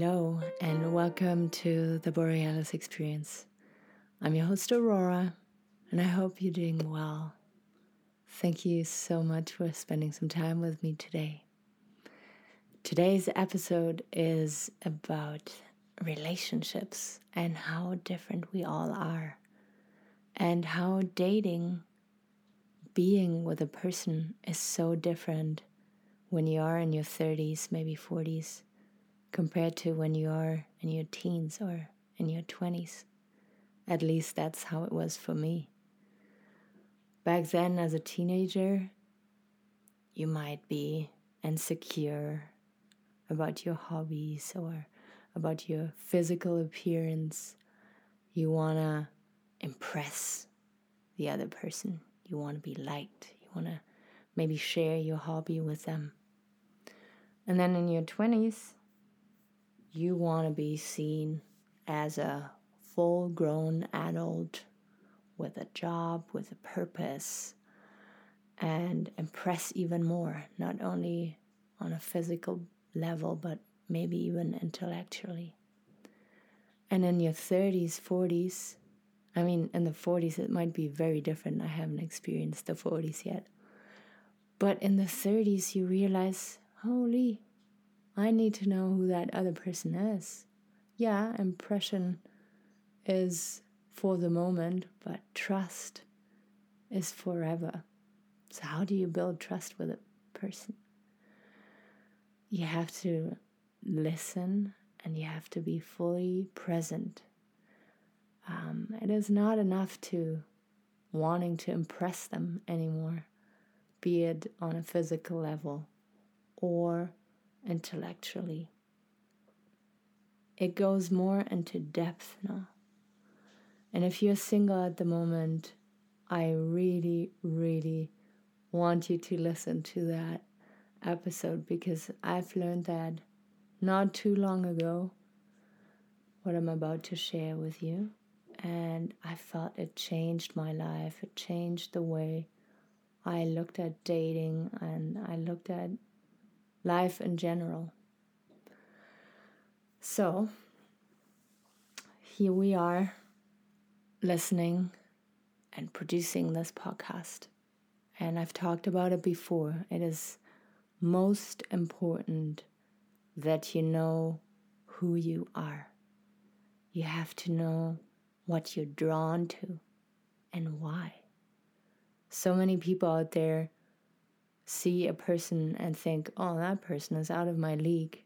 Hello, and welcome to the Borealis Experience. I'm your host, Aurora, and I hope you're doing well. Thank you so much for spending some time with me today. Today's episode is about relationships and how different we all are, and how dating, being with a person, is so different when you are in your 30s, maybe 40s compared to when you are in your teens or in your 20s. At least that's how it was for me. Back then, as a teenager, you might be insecure about your hobbies or about your physical appearance. You want to impress the other person. You want to be liked. You want to maybe share your hobby with them. And then in your 20s, you want to be seen as a full grown adult with a job, with a purpose, and impress even more, not only on a physical level, but maybe even intellectually. And in your 30s, 40s, I mean, in the 40s, it might be very different. I haven't experienced the 40s yet. But in the 30s, you realize, holy, I need to know who that other person is. Yeah, impression is for the moment, but trust is forever. So, how do you build trust with a person? You have to listen and you have to be fully present. Um, it is not enough to wanting to impress them anymore, be it on a physical level or intellectually. It goes more into depth now. And if you're single at the moment, I really, really want you to listen to that episode because I've learned that not too long ago, what I'm about to share with you. And I felt it changed my life. It changed the way I looked at dating and I looked at life in general. So, here we are listening and producing this podcast. And I've talked about it before. It is most important that you know who you are. You have to know what you're drawn to and why. So many people out there see a person and think, oh, that person is out of my league,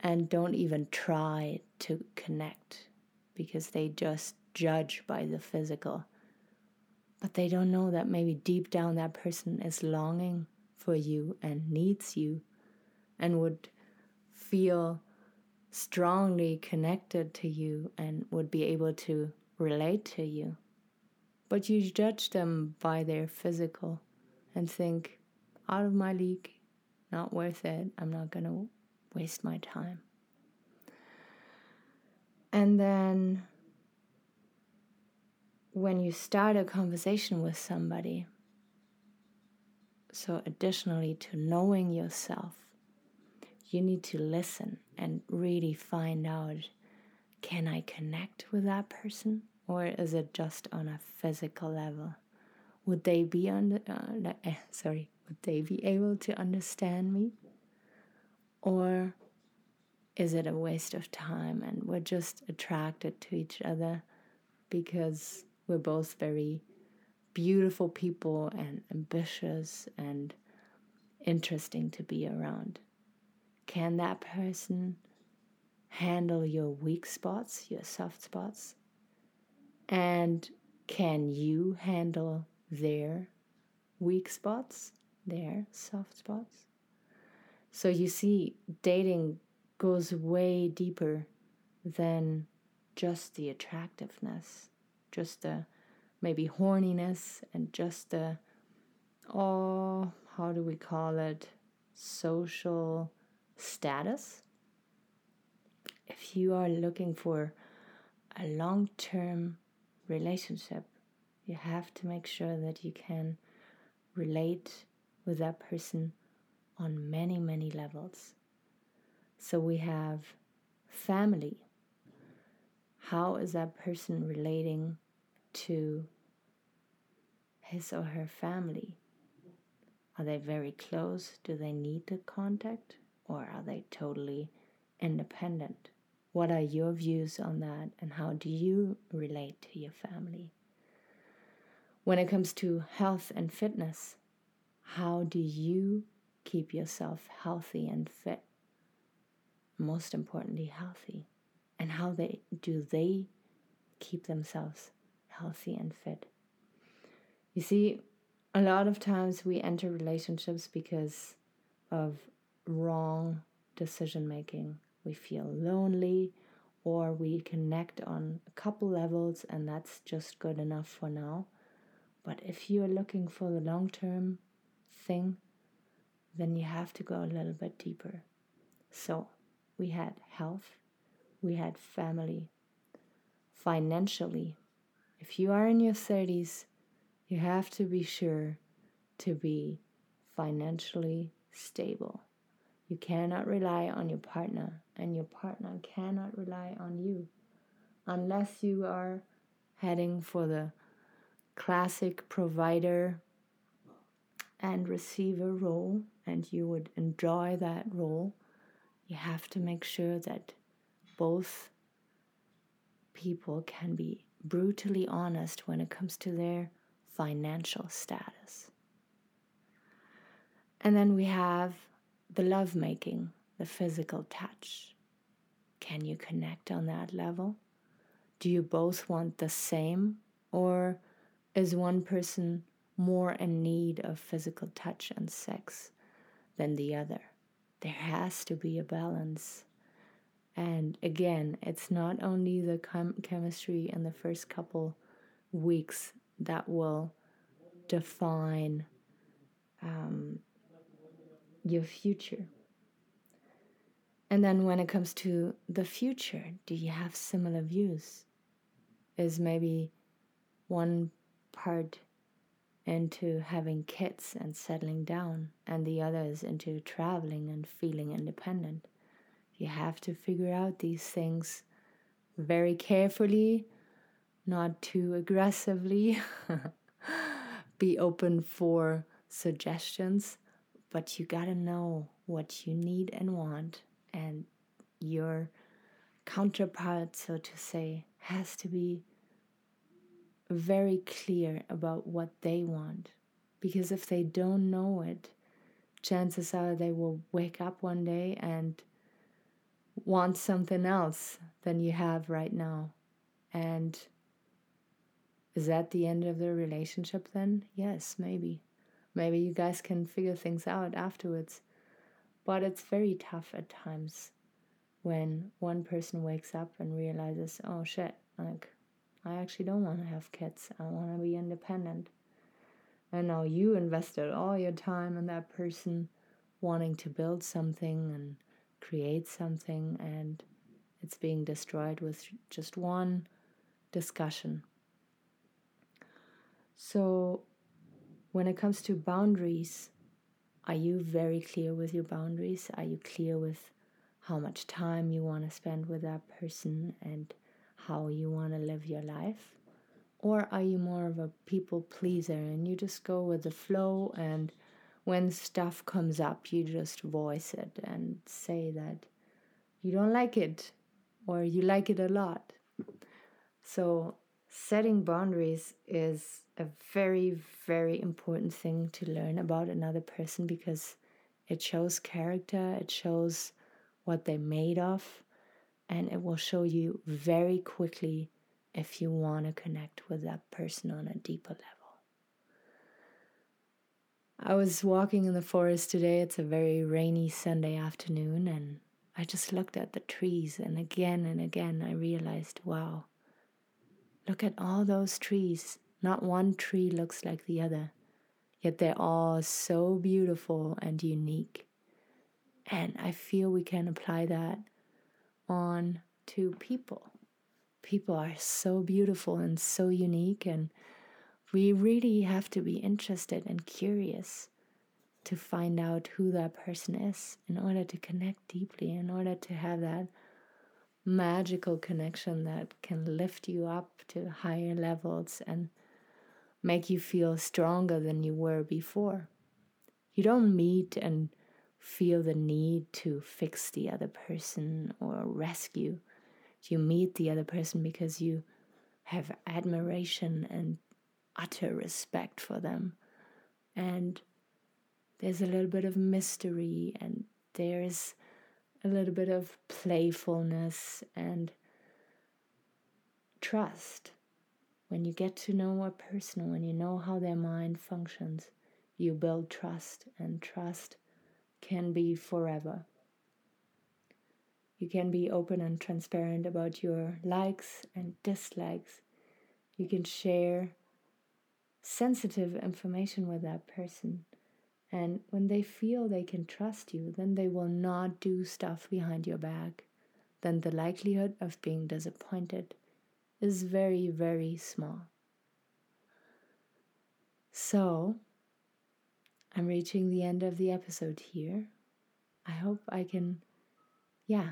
and don't even try to connect because they just judge by the physical. But they don't know that maybe deep down that person is longing for you and needs you and would feel strongly connected to you and would be able to relate to you. But you judge them by their physical and think, out of my league, not worth it. I'm not going to waste my time. And then when you start a conversation with somebody, so additionally to knowing yourself, you need to listen and really find out can I connect with that person or is it just on a physical level? Would they be under uh, eh, sorry would they be able to understand me? Or is it a waste of time and we're just attracted to each other because we're both very beautiful people and ambitious and interesting to be around? Can that person handle your weak spots your soft spots? And can you handle their weak spots, their soft spots. So you see, dating goes way deeper than just the attractiveness, just the maybe horniness, and just the, oh, how do we call it, social status. If you are looking for a long term relationship, you have to make sure that you can relate with that person on many, many levels. So we have family. How is that person relating to his or her family? Are they very close? Do they need the contact? Or are they totally independent? What are your views on that, and how do you relate to your family? When it comes to health and fitness, how do you keep yourself healthy and fit? Most importantly, healthy. And how they do they keep themselves healthy and fit? You see, a lot of times we enter relationships because of wrong decision making. We feel lonely or we connect on a couple levels and that's just good enough for now. But if you're looking for the long term thing, then you have to go a little bit deeper. So we had health, we had family, financially. If you are in your 30s, you have to be sure to be financially stable. You cannot rely on your partner, and your partner cannot rely on you unless you are heading for the classic provider and receiver role and you would enjoy that role. You have to make sure that both people can be brutally honest when it comes to their financial status. And then we have the lovemaking, the physical touch. Can you connect on that level? Do you both want the same, or is one person more in need of physical touch and sex than the other? There has to be a balance. And again, it's not only the chem- chemistry in the first couple weeks that will define um, your future. And then when it comes to the future, do you have similar views? Is maybe one part into having kids and settling down, and the other is into traveling and feeling independent? You have to figure out these things very carefully, not too aggressively. Be open for suggestions, but you gotta know what you need and want, and your counterpart, so to say, has to be very clear about what they want. Because if they don't know it, chances are they will wake up one day and want something else than you have right now. And is that the end of the relationship then? Yes, maybe. Maybe you guys can figure things out afterwards. But it's very tough at times when one person wakes up and realizes, oh shit, like, I actually don't want to have kids. I want to be independent. And now you invested all your time in that person wanting to build something and create something, and it's being destroyed with just one discussion. So, when it comes to boundaries, are you very clear with your boundaries? Are you clear with how much time you want to spend with that person and how you want to live your life? Or are you more of a people pleaser and you just go with the flow and when stuff comes up, you just voice it and say that you don't like it or you like it a lot? So, setting boundaries is a very, very important thing to learn about another person because it shows character, it shows what they're made of, and it will show you very quickly if you want to connect with that person on a deeper level. I was walking in the forest today. It's a very rainy Sunday afternoon, and I just looked at the trees, and again and again I realized wow, look at all those trees. Not one tree looks like the other, yet they're all so beautiful and unique. And I feel we can apply that on to people. People are so beautiful and so unique, and we really have to be interested and curious to find out who that person is, in order to connect deeply, in order to have that magical connection that can lift you up to higher levels and make you feel stronger than you were before. You don't meet and feel the need to fix the other person or rescue. You meet the other person because you have admiration and utter respect for them. And there's a little bit of mystery and there's a little bit of playfulness and trust. When you get to know a person, when you know how their mind functions, you build trust, and trust can be forever. You can be open and transparent about your likes and dislikes. You can share sensitive information with that person. And when they feel they can trust you, then they will not do stuff behind your back. Then the likelihood of being disappointed is very, very small. So, I'm reaching the end of the episode here. I hope I can, yeah,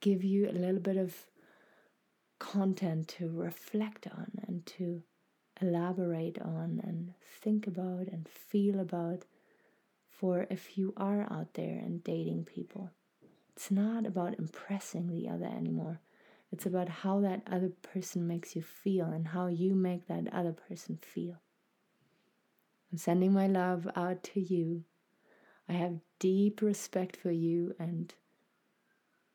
give you a little bit of content to reflect on and to elaborate on and think about and feel about for if you are out there and dating people. It's not about impressing the other anymore. It's about how that other person makes you feel and how you make that other person feel. I'm sending my love out to you. I have deep respect for you and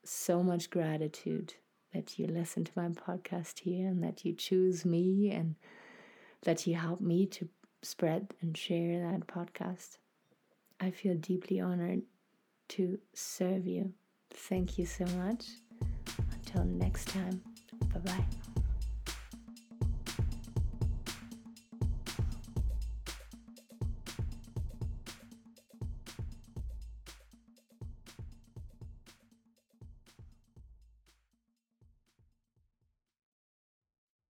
so much gratitude that you listen to my podcast here and that you choose me and that you help me to spread and share that podcast. I feel deeply honored to serve you. Thank you so much. Until next time, bye bye.